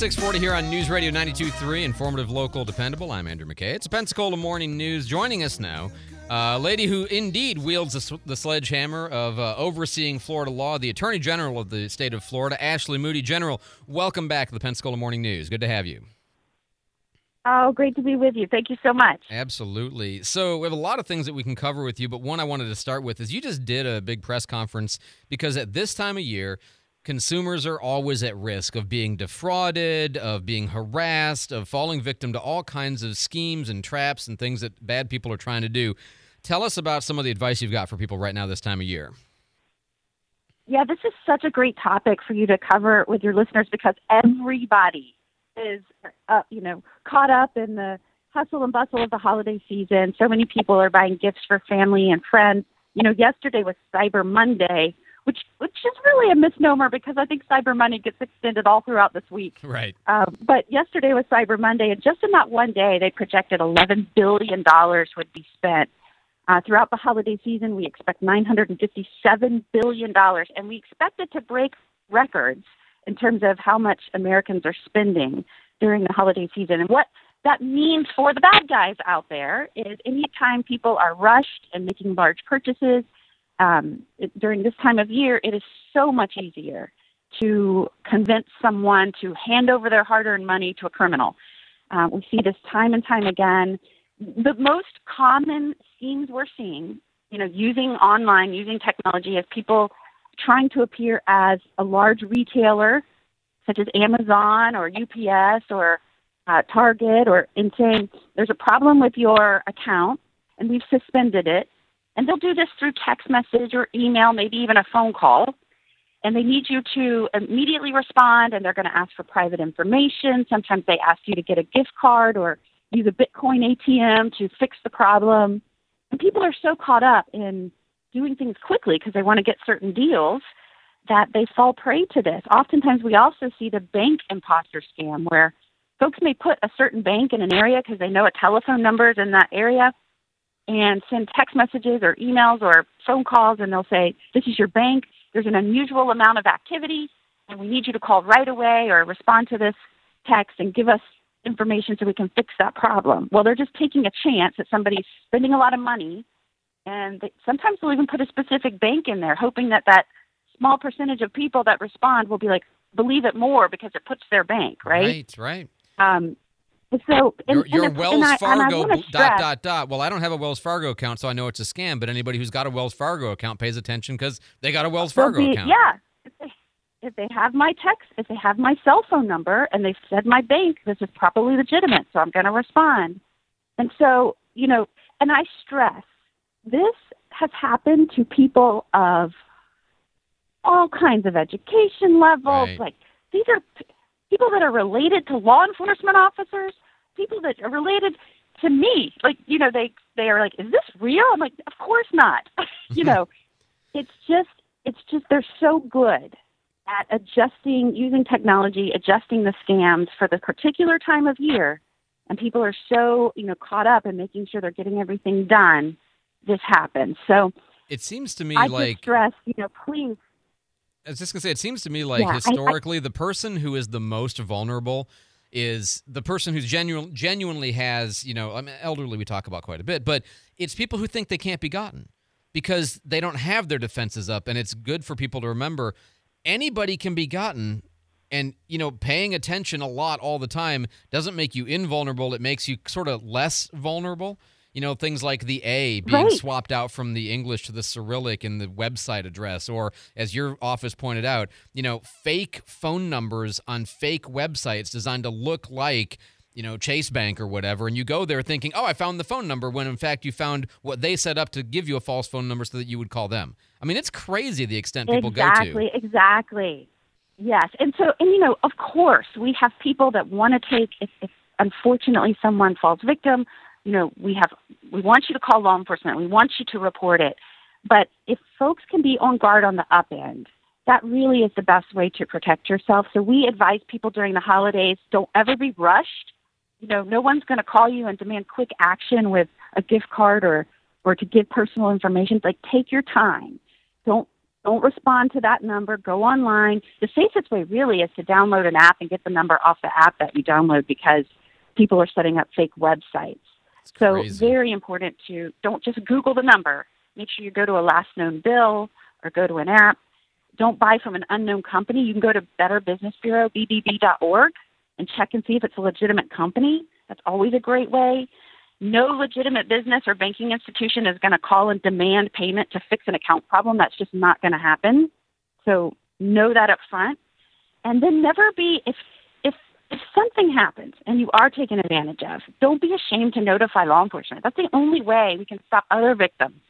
640 here on News Radio 92.3, informative, local, dependable. I'm Andrew McKay. It's Pensacola Morning News. Joining us now, a lady who indeed wields the, the sledgehammer of uh, overseeing Florida law, the Attorney General of the state of Florida, Ashley Moody. General, welcome back to the Pensacola Morning News. Good to have you. Oh, great to be with you. Thank you so much. Absolutely. So, we have a lot of things that we can cover with you, but one I wanted to start with is you just did a big press conference because at this time of year, consumers are always at risk of being defrauded, of being harassed, of falling victim to all kinds of schemes and traps and things that bad people are trying to do. Tell us about some of the advice you've got for people right now this time of year. Yeah, this is such a great topic for you to cover with your listeners because everybody is, uh, you know, caught up in the hustle and bustle of the holiday season. So many people are buying gifts for family and friends. You know, yesterday was Cyber Monday, which which is really a misnomer because I think Cyber Monday gets extended all throughout this week. Right. Um, but yesterday was Cyber Monday, and just in that one day, they projected 11 billion dollars would be spent. Uh, throughout the holiday season, we expect 957 billion dollars, and we expect it to break records in terms of how much Americans are spending during the holiday season. And what that means for the bad guys out there is anytime people are rushed and making large purchases um, it, during this time of year, it is so much easier to convince someone to hand over their hard earned money to a criminal. Uh, we see this time and time again. The most common schemes we're seeing, you know, using online, using technology, is people trying to appear as a large retailer, such as Amazon or UPS or uh, Target, or in saying there's a problem with your account and we've suspended it. And they'll do this through text message or email, maybe even a phone call. And they need you to immediately respond, and they're going to ask for private information. Sometimes they ask you to get a gift card or use a Bitcoin ATM to fix the problem. And people are so caught up in doing things quickly because they want to get certain deals that they fall prey to this. Oftentimes, we also see the bank imposter scam where folks may put a certain bank in an area because they know a telephone number is in that area and send text messages or emails or phone calls and they'll say, This is your bank. There's an unusual amount of activity and we need you to call right away or respond to this text and give us information so we can fix that problem. Well, they're just taking a chance that somebody's spending a lot of money and they, sometimes they'll even put a specific bank in there, hoping that that small percentage of people that respond will be like, believe it more because it puts their bank, right? Right, right. Um, so and, your, your and, Wells and I, Fargo and dot dot dot. Well, I don't have a Wells Fargo account, so I know it's a scam. But anybody who's got a Wells Fargo account pays attention because they got a Wells Fargo account. Yeah. If they, if they have my text, if they have my cell phone number, and they've said my bank, this is probably legitimate, so I'm going to respond. And so, you know, and I stress this has happened to people of all kinds of education levels. Right. Like these are people that are related to law enforcement officers, people that are related to me. Like you know, they they are like, "Is this real?" I'm like, "Of course not." you know, it's just it's just they're so good at adjusting using technology, adjusting the scams for the particular time of year, and people are so you know caught up in making sure they're getting everything done. This happens. So It seems to me I like stress, you know, please I was just gonna say, it seems to me like Yeah, I- I- historically, the person who is the most vulnerable is the person who's genuine, genuinely has, you know, I mean, elderly we talk about quite a bit, but it's people who think they can't be gotten because they don't have their defenses up, and it's good for people to remember anybody can be gotten. And you know, paying attention a lot all the time doesn't make you invulnerable. It makes you sort of less vulnerable. You know, things like the A being Right. swapped out from the English to the Cyrillic in the website address, or as your office pointed out, you know, fake phone numbers on fake websites designed to look like, you know, Chase Bank or whatever. And you go there thinking, oh, I found the phone number, when in fact you found what they set up to give you a false phone number so that you would call them. I mean, it's crazy the extent people exactly, go to. exactly. Exactly. Yes, and so and you know, of course, we have people that want to take. If, if unfortunately someone falls victim, you know, we have we want you to call law enforcement. We want you to report it. But if folks can be on guard on the up end, that really is the best way to protect yourself. So we advise people during the holidays: don't ever be rushed. You know, no one's going to call you and demand quick action with a gift card or or to give personal information. Like, take your time. Don't Don't respond to that number. Go online. The safest way really is to download an app and get the number off the app that you download because people are setting up fake websites. So crazy. very important to don't just Google the number. Make sure you go to a last known bill or go to an app. Don't buy from an unknown company. You can go to Better Business Bureau, bbb.org, and check and see if it's a legitimate company. That's always a great way. No legitimate business or banking institution is going to call and demand payment to fix an account problem. That's just not going to happen. So know that up front. And then never be if if if something happens and you are taken advantage of, don't be ashamed to notify law enforcement. That's the only way we can stop other victims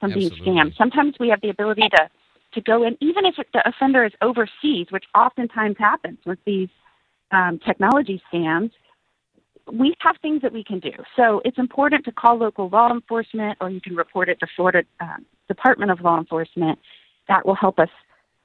from being Absolutely. scammed. Sometimes we have the ability to to go in, even if the offender is overseas, which oftentimes happens with these um, technology scams. We have things that we can do. So it's important to call local law enforcement, or you can report it to Florida um, Department of Law Enforcement. That will help us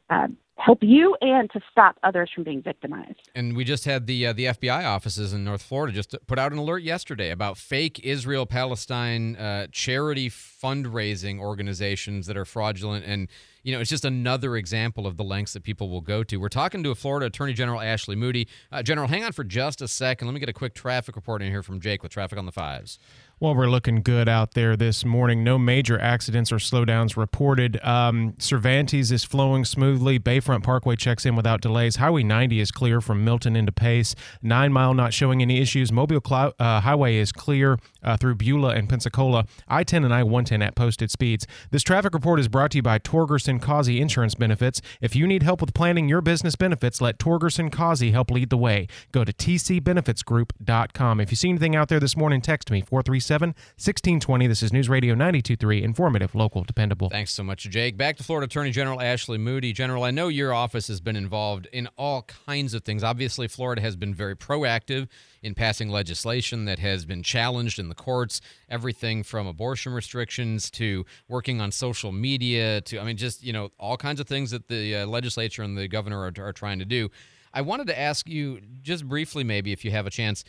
uh, help you and to stop others from being victimized. And we just had the uh, the FBI offices in North Florida just put out an alert yesterday about fake Israel Palestine uh, charity fundraising organizations that are fraudulent, and you know it's just another example of the lengths that people will go to. We're talking to a Florida Attorney General Ashley Moody. Uh, General, hang on for just a second. Let me get a quick traffic report in here from Jake with traffic on the fives. Well, we're looking good out there this morning. No major accidents or slowdowns reported. Um, Cervantes is flowing smoothly. Bayfront Parkway checks in without delays. Highway 90 is clear from Milton into Pace. Nine Mile not showing any issues. Mobile uh, Highway is clear uh, through Beulah and Pensacola. I 10 and I 110 at posted speeds. This traffic report is brought to you by Torgerson Causey Insurance Benefits. If you need help with planning your business benefits, let Torgerson Causey help lead the way. Go to tcbenefitsgroup.com. If you see anything out there this morning, text me 437 1620. This is News Radio 923, informative, local, dependable. Thanks so much, Jake. Back to Florida Attorney General Ashley Moody. General, I know your office has been involved in all kinds of things. Obviously, Florida has been very proactive in passing legislation that has been challenged in the courts. Everything from abortion restrictions to working on social media to, I mean, just, you know, all kinds of things that the uh, legislature and the governor are, are trying to do. I wanted to ask you just briefly, maybe, if you have a chance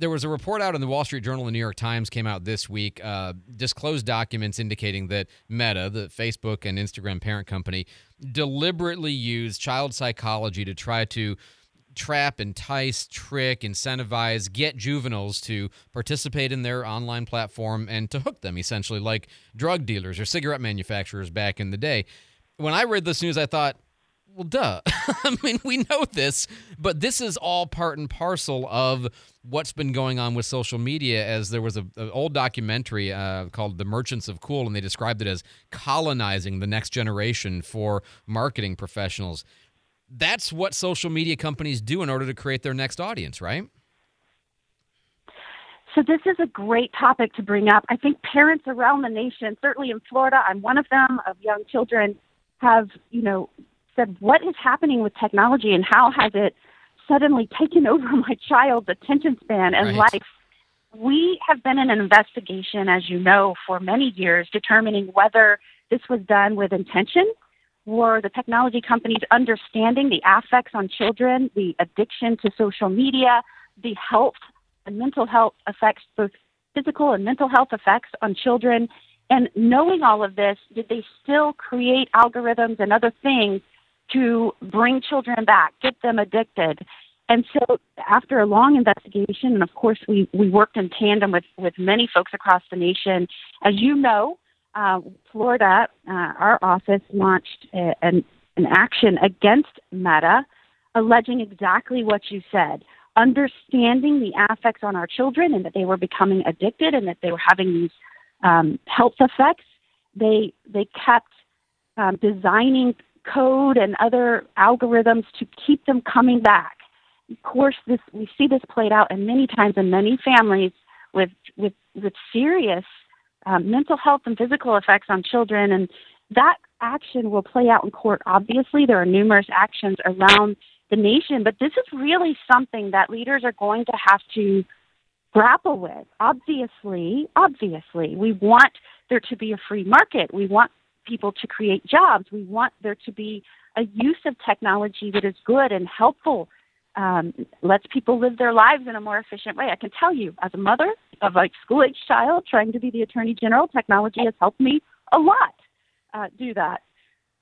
there was a report out in the Wall Street Journal and the New York Times came out this week, uh, disclosed documents indicating that Meta, the Facebook and Instagram parent company, deliberately used child psychology to try to trap, entice, trick, incentivize, get juveniles to participate in their online platform and to hook them, essentially, like drug dealers or cigarette manufacturers back in the day. When I read this news, I thought, well, duh. I mean, we know this, but this is all part and parcel of what's been going on with social media. As there was a, an old documentary uh, called "The Merchants of Cool," and they described it as colonizing the next generation for marketing professionals. That's what social media companies do in order to create their next audience, right? So this is a great topic to bring up. I think parents around the nation, certainly in Florida, I'm one of them, of young children, have, you know, said, what is happening with technology and how has it suddenly taken over my child's attention span and Right. life? We have been in an investigation, as you know, for many years, determining whether this was done with intention or the technology companies understanding the affects on children, the addiction to social media, the health and mental health effects, both physical and mental health effects on children. And knowing all of this, did they still create algorithms and other things to bring children back, get them addicted? And so, after a long investigation, and of course, we, we worked in tandem with, with many folks across the nation. As you know, uh, Florida, uh, our office launched a, an, an action against Meta, alleging exactly what you said understanding the affects on our children and that they were becoming addicted and that they were having these um, health effects. They they kept um, designing code and other algorithms to keep them coming back. Of course, this we see this played out and many times in many families with with with serious um, mental health and physical effects on children, and that action will play out in court. Obviously, there are numerous actions around the nation, but this is really something that leaders are going to have to grapple with. Obviously, obviously, we want there to be a free market. We want people to create jobs. We want there to be a use of technology that is good and helpful, um, lets people live their lives in a more efficient way. I can tell you, as a mother of a school age child trying to be the attorney general, technology has helped me a lot uh, do that.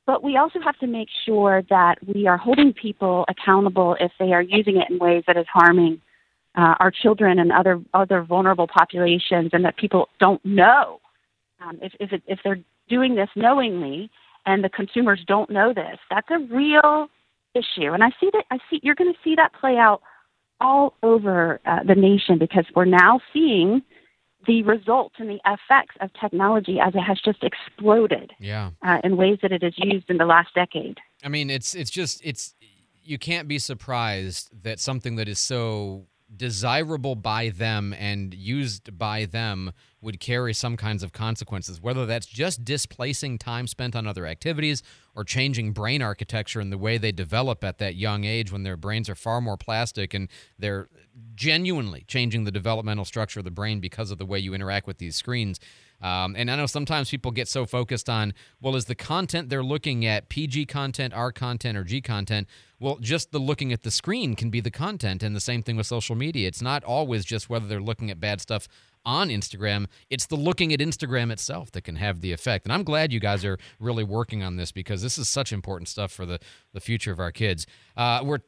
but we also have to make sure that we are holding people accountable if they are using it in ways that is harming uh, our children and other other vulnerable populations, and that people don't know um, if if, it, if they're doing this knowingly and the consumers don't know this. That's a real issue, and I see that I see you're going to see that play out all over uh, the nation because we're now seeing the results and the effects of technology as it has just exploded Yeah. uh, in ways that it is used in the last decade. I mean, it's it's just it's you can't be surprised that something that is so desirable by them and used by them would carry some kinds of consequences, whether that's just displacing time spent on other activities or changing brain architecture and the way they develop at that young age when their brains are far more plastic and they're genuinely changing the developmental structure of the brain because of the way you interact with these screens. Um, and I know sometimes people get so focused on, well, is the content they're looking at PG content, R content, or G content? Well, just the looking at the screen can be the content, and the same thing with social media. It's not always just whether they're looking at bad stuff on Instagram. It's the looking at Instagram itself that can have the effect. And I'm glad you guys are really working on this because this is such important stuff for the, the future of our kids. Uh, we're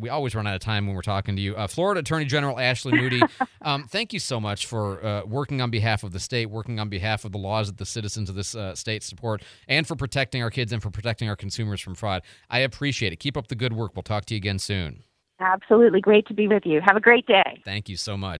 we always run out of time when we're talking to you. Uh, Florida Attorney General Ashley Moody, um, thank you so much for uh, working on behalf of the state, working on behalf of the laws that the citizens of this uh, state support, and for protecting our kids and for protecting our consumers from fraud. I appreciate it. Keep up the good work. We'll talk to you again soon. Absolutely. Great to be with you. Have a great day. Thank you so much.